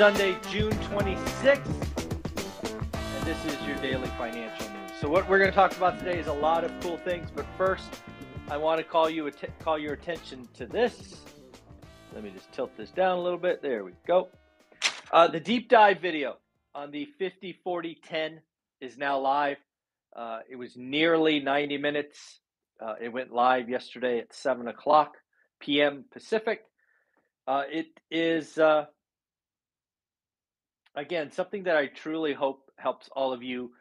Sunday, June 26th, and this is your daily financial news. So what we're going to talk about today is a lot of cool things, but first, I want to call you call your attention to this. Let me just tilt this down a little bit. There we go. Uh, the deep dive video on the 50 40 10 is now live. Uh, it was nearly 90 minutes. Uh, it went live yesterday at 7 o'clock p.m. Pacific. Uh, it is, uh, again, something that I truly hope helps all of you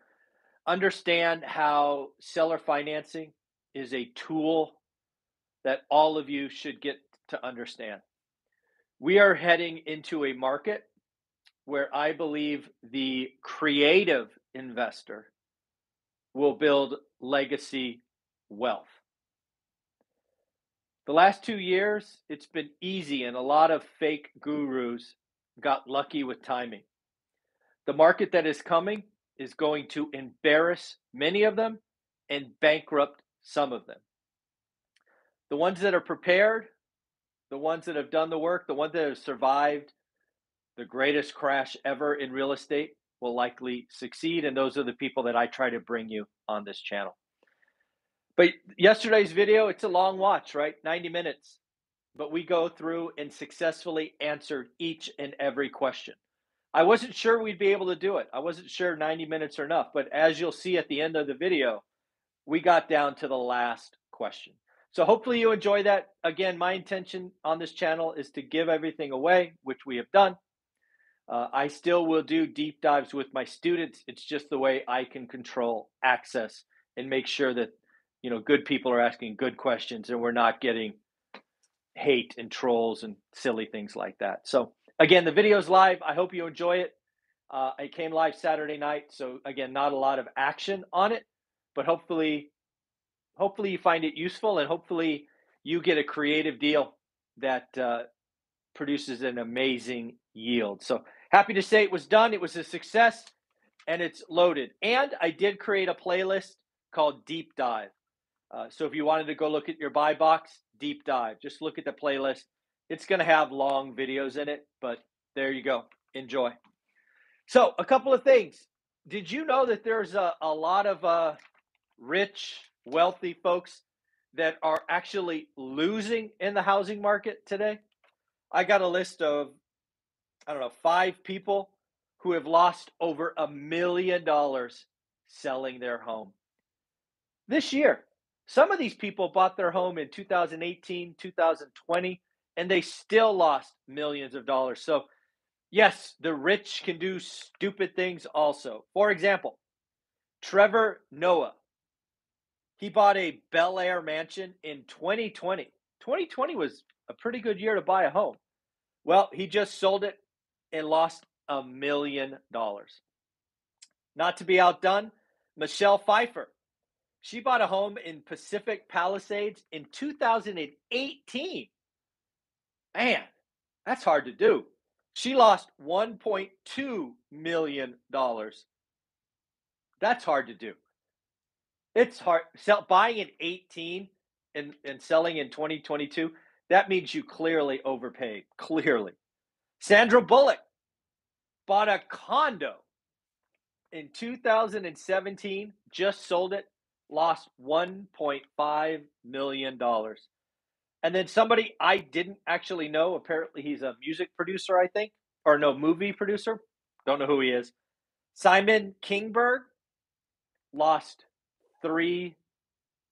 understand how seller financing is a tool that all of you should get to understand. We are heading into a market where I believe the creative investor will build legacy wealth. The last two years, it's been easy, and a lot of fake gurus got lucky with timing. The market that is coming is going to embarrass many of them and bankrupt some of them. The ones that are prepared, the ones that have done the work, the ones that have survived the greatest crash ever in real estate will likely succeed. And those are the people that I try to bring you on this channel. But yesterday's video, it's a long watch, right? 90 minutes. But we go through and successfully answered each and every question. I wasn't sure we'd be able to do it. I wasn't sure 90 minutes are enough. But as you'll see at the end of the video, we got down to the last question. So hopefully you enjoy that. Again, my intention on this channel is to give everything away, which we have done. Uh, I still will do deep dives with my students. It's just the way I can control access and make sure that you know, good people are asking good questions and we're not getting hate and trolls and silly things like that. So again, the video is live. I hope you enjoy it. Uh, it came live Saturday night, so again, not a lot of action on it, but hopefully, hopefully you find it useful and hopefully you get a creative deal that uh, produces an amazing yield. So happy to say it was done. It was a success and it's loaded. And I did create a playlist called Deep Dive. Uh, so if you wanted to go look at your buy box, deep dive, just look at the playlist. It's going to have long videos in it, but there you go. Enjoy. So, a couple of things. Did you know that there's a, a lot of uh, rich, wealthy folks that are actually losing in the housing market today? I got a list of, I don't know, five people who have lost over a million dollars selling their home this year. Some of these people bought their home in 2018, 2020, and they still lost millions of dollars. So, yes, the rich can do stupid things also. For example, Trevor Noah, he bought a Bel Air mansion in 2020. 2020 was a pretty good year to buy a home. Well, he just sold it and lost a million dollars. Not to be outdone, Michelle Pfeiffer, she bought a home in Pacific Palisades in 2018. Man, that's hard to do. She lost $1.2 million. That's hard to do. It's hard. Sell, buying in 18 and, and selling in 2022, that means you clearly overpaid. Clearly. Sandra Bullock bought a condo in 2017, just sold it lost $1.5 million. And then somebody I didn't actually know, apparently he's a music producer, I think, or no, movie producer. Don't know who he is. Simon Kinberg lost $3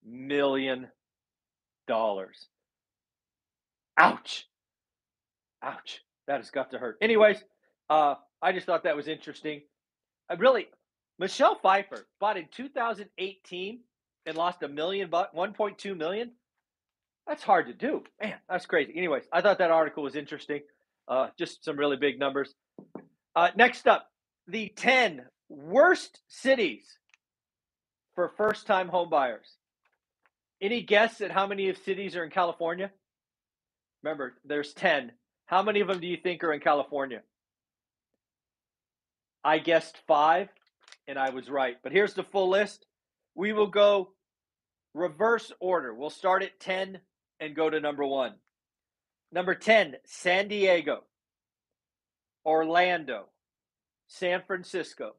million. Ouch. Ouch. That has got to hurt. Anyways, uh, I just thought that was interesting. I really, Michelle Pfeiffer bought in 2018 and lost a million bucks, 1.2 million. That's hard to do. Man, that's crazy. Anyways, I thought that article was interesting. Uh, just some really big numbers. Uh, next up, the 10 worst cities for first time homebuyers. Any guess at how many of cities are in California? Remember, there's 10. How many of them do you think are in California? I guessed five, and I was right. But here's the full list. We will go reverse order. We'll start at 10 and go to number one. Number 10, San Diego, Orlando, San Francisco,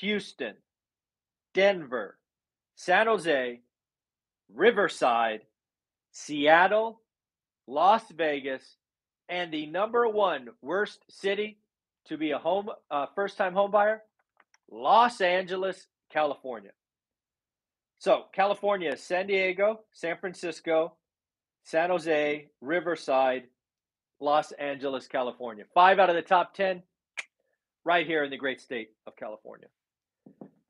Houston, Denver, San Jose, Riverside, Seattle, Las Vegas, and the number one worst city to be a home uh, first time home buyer, Los Angeles, California. So, California San Diego, San Francisco, San Jose, Riverside, Los Angeles, California. Five out of the top 10 right here in the great state of California.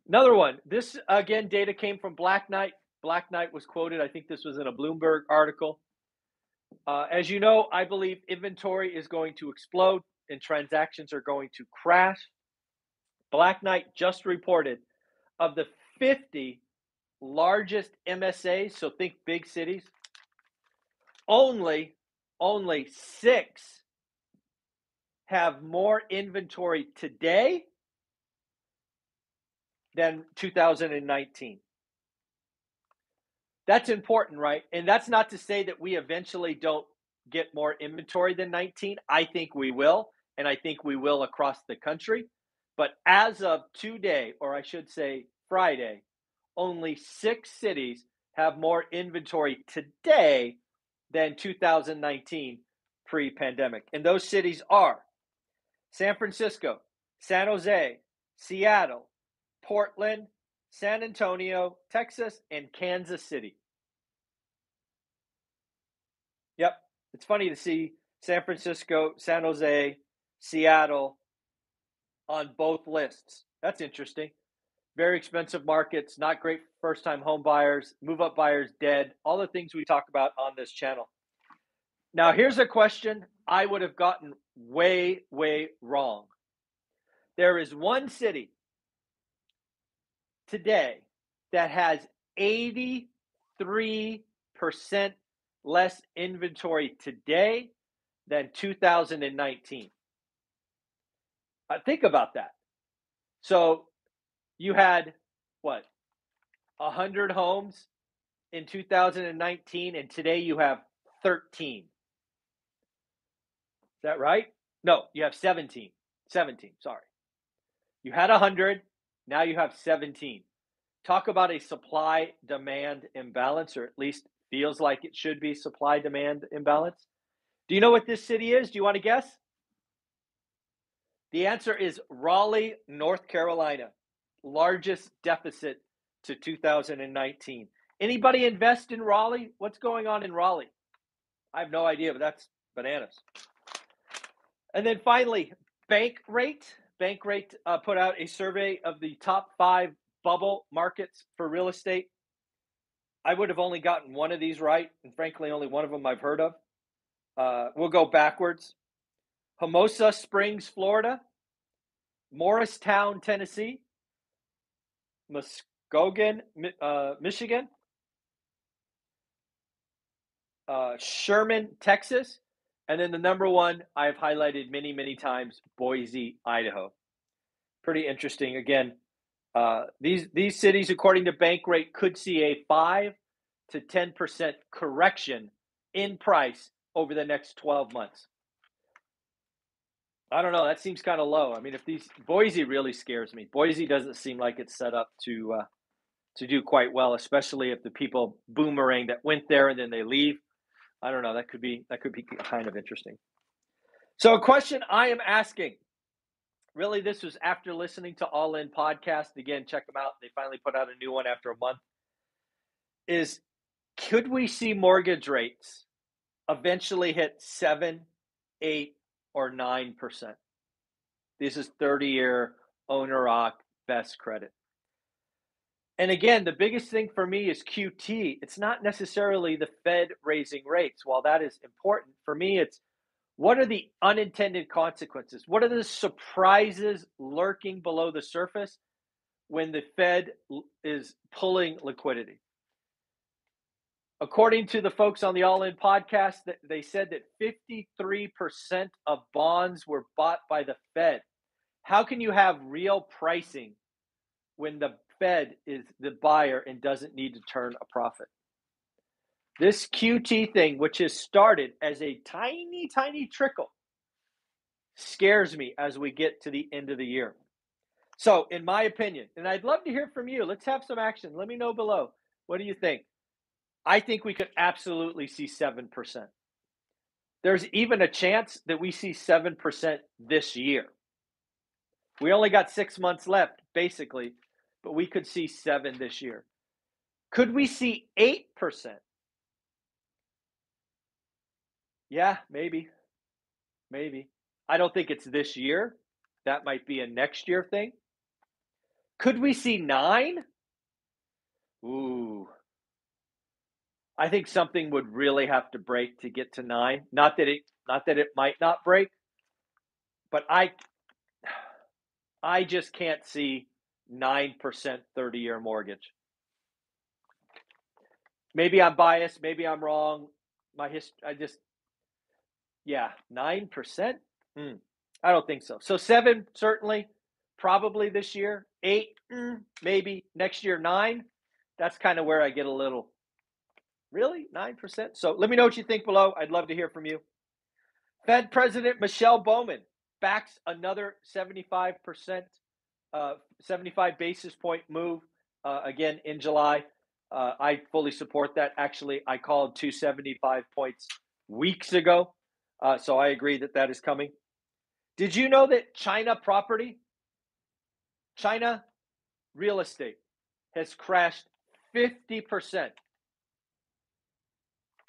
Another one. This, again, data came from Black Knight. Black Knight was quoted, I think this was in a Bloomberg article. Uh, as you know, I believe inventory is going to explode and transactions are going to crash. Black Knight just reported of the 50 largest MSAs, so think big cities, only only 6 have more inventory today than 2019. That's important, right? And that's not to say that we eventually don't get more inventory than 19. I think we will, and I think we will across the country. But as of today, or I should say Friday, only six cities have more inventory today than 2019 pre pandemic. And those cities are San Francisco, San Jose, Seattle, Portland, San Antonio, Texas, and Kansas City. Yep. It's funny to see San Francisco, San Jose, Seattle on both lists. That's interesting. Very expensive markets, not great first time home buyers, move up buyers dead, all the things we talk about on this channel. Now, here's a question I would have gotten way, way wrong. There is one city today that has 83% less inventory today than 2019. Uh, think about that. So you had what 100 homes in 2019 and today you have 13 is that right no you have 17 17 sorry you had 100 now you have 17. Talk about a supply demand imbalance, or at least feels like it should be supply demand imbalance. Do you know what this city is? Do you want to guess? The answer is Raleigh, North Carolina. Largest deficit to 2019. Anybody invest in Raleigh? What's going on in Raleigh? I have no idea, but that's bananas. And then finally, bank Bankrate. Bankrate uh, put out a survey of the top five bubble markets for real estate. I would have only gotten one of these right, and frankly, only one of them I've heard of. Uh, we'll go backwards. Homosassa Springs, Florida, Morristown, Tennessee, Muskegon, uh, Michigan, uh, Sherman, Texas, and then the number one I've highlighted many, many times Boise, Idaho. Pretty interesting. Again, uh, these these cities, according to Bankrate, could see a five to ten percent correction in price over the next twelve months. I don't know. That seems kind of low. I mean, if these Boise really scares me. Boise doesn't seem like it's set up to uh, to do quite well, especially if the people boomerang that went there and then they leave. I don't know. That could be that could be kind of interesting. So, a question I am asking. Really, this was after listening to All In podcast. Again, check them out. They finally put out a new one after a month. Is could we see mortgage rates eventually hit seven, eight, or nine percent? This is 30 year owner occ best credit. And again, the biggest thing for me is QT. It's not necessarily the Fed raising rates. While that is important, for me, it's What are the unintended consequences? What are the surprises lurking below the surface when the Fed is pulling liquidity? According to the folks on the All In podcast, they said that 53% of bonds were bought by the Fed. How can you have real pricing when the Fed is the buyer and doesn't need to turn a profit? This QT thing, which has started as a tiny, tiny trickle, scares me as we get to the end of the year. So, in my opinion, and I'd love to hear from you, let's have some action. Let me know below. What do you think? I think we could absolutely see 7%. There's even a chance that we see 7% this year. We only got six months left, basically, but we could see 7 this year. Could we see 8%? Yeah, maybe. Maybe. I don't think it's this year. That might be a next year thing. Could we see nine? Ooh. I think something would really have to break to get to nine. Not that it not that it might not break, but I I just can't see nine percent 30 year mortgage. Maybe I'm biased, maybe I'm wrong. My history I just yeah, 9%? Mm, I don't think so. So 7 certainly probably this year. 8 mm, maybe next year 9. That's kind of where I get a little Really? 9%? So let me know what you think below. I'd love to hear from you. Fed President Michelle Bowman backs another 75% uh, 75 basis point move uh, again in July. Uh, I fully support that. Actually, I called 275 points weeks ago. Uh, so I agree that that is coming. Did you know that China property, China real estate has crashed 50%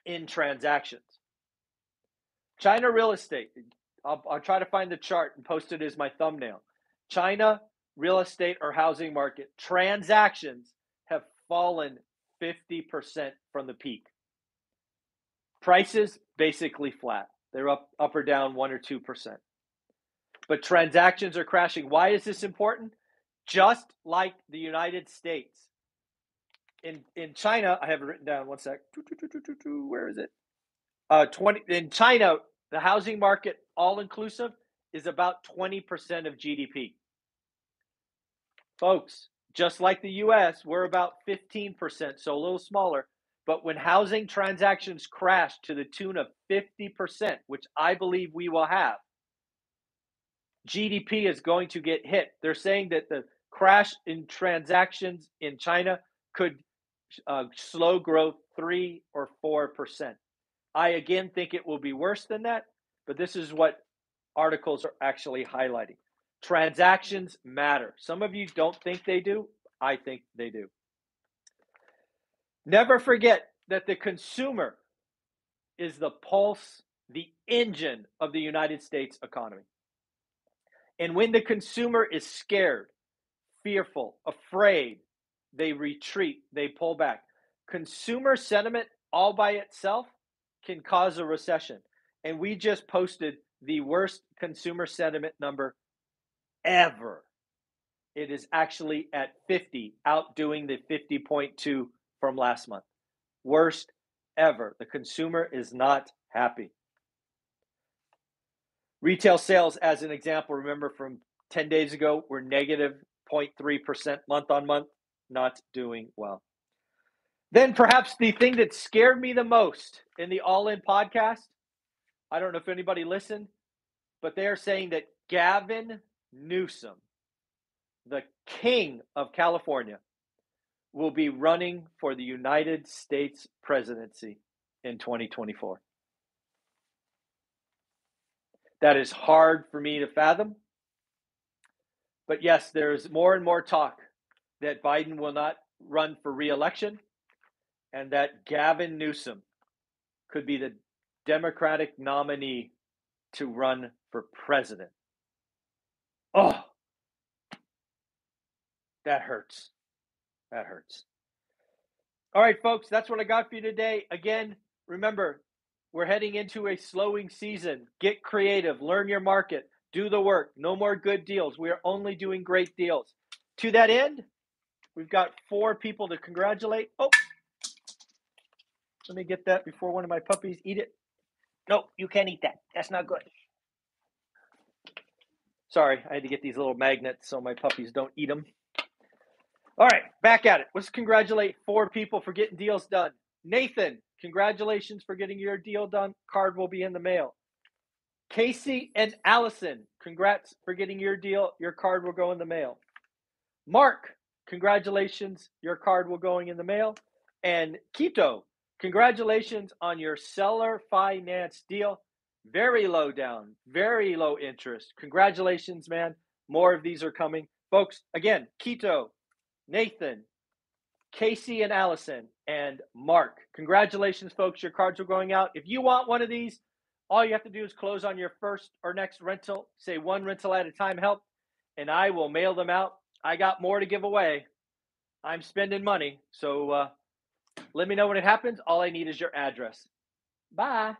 in transactions? China real estate, I'll, I'll try to find the chart and post it as my thumbnail. China real estate or housing market transactions have fallen 50% from the peak. Prices basically flat. They're up, up or down one or two percent. But transactions are crashing. Why is this important? Just like the United States. In in China, I have it written down. One sec. Where is it? Uh, twenty in China, the housing market, all inclusive, is about twenty percent of GDP. Folks, just like the U.S., we're about fifteen percent, so a little smaller. But when housing transactions crash to the tune of 50%, which I believe we will have, GDP is going to get hit. They're saying that the crash in transactions in China could uh, slow growth three or four percent. I again think it will be worse than that, but this is what articles are actually highlighting. Transactions matter. Some of you don't think they do. I think they do. Never forget that the consumer is the pulse, the engine of the United States economy. And when the consumer is scared, fearful, afraid, they retreat, they pull back. Consumer sentiment all by itself can cause a recession. And we just posted the worst consumer sentiment number ever. It is actually at 50, outdoing the 50.2 from last month. Worst ever. The consumer is not happy. Retail sales, as an example, remember from 10 days ago, were negative 0.3% month on month, not doing well. Then perhaps the thing that scared me the most in the All In podcast, I don't know if anybody listened, but they are saying that Gavin Newsom, the king of California, will be running for the United States presidency in 2024. That is hard for me to fathom. But yes, there's more and more talk that Biden will not run for reelection and that Gavin Newsom could be the Democratic nominee to run for president. Oh, that hurts. That hurts. All right, folks, that's what I got for you today. Again, remember, we're heading into a slowing season. Get creative, learn your market, do the work. No more good deals. We are only doing great deals. To that end, we've got four people to congratulate. Oh, let me get that before one of my puppies eat it. No, you can't eat that. That's not good. Sorry, I had to get these little magnets so my puppies don't eat them. All right, back at it. Let's congratulate four people for getting deals done. Nathan, congratulations for getting your deal done. Card will be in the mail. Casey and Allison, congrats for getting your deal. Your card will go in the mail. Mark, congratulations. Your card will going in the mail. And Quito, congratulations on your seller finance deal. Very low down, very low interest. Congratulations, man. More of these are coming. Folks, again, Quito, Nathan, Casey and Allison, and Mark. Congratulations, folks. Your cards are going out. If you want one of these, all you have to do is close on your first or next rental, say one rental at a time help, and I will mail them out. I got more to give away. I'm spending money. So uh, let me know when it happens. All I need is your address. Bye.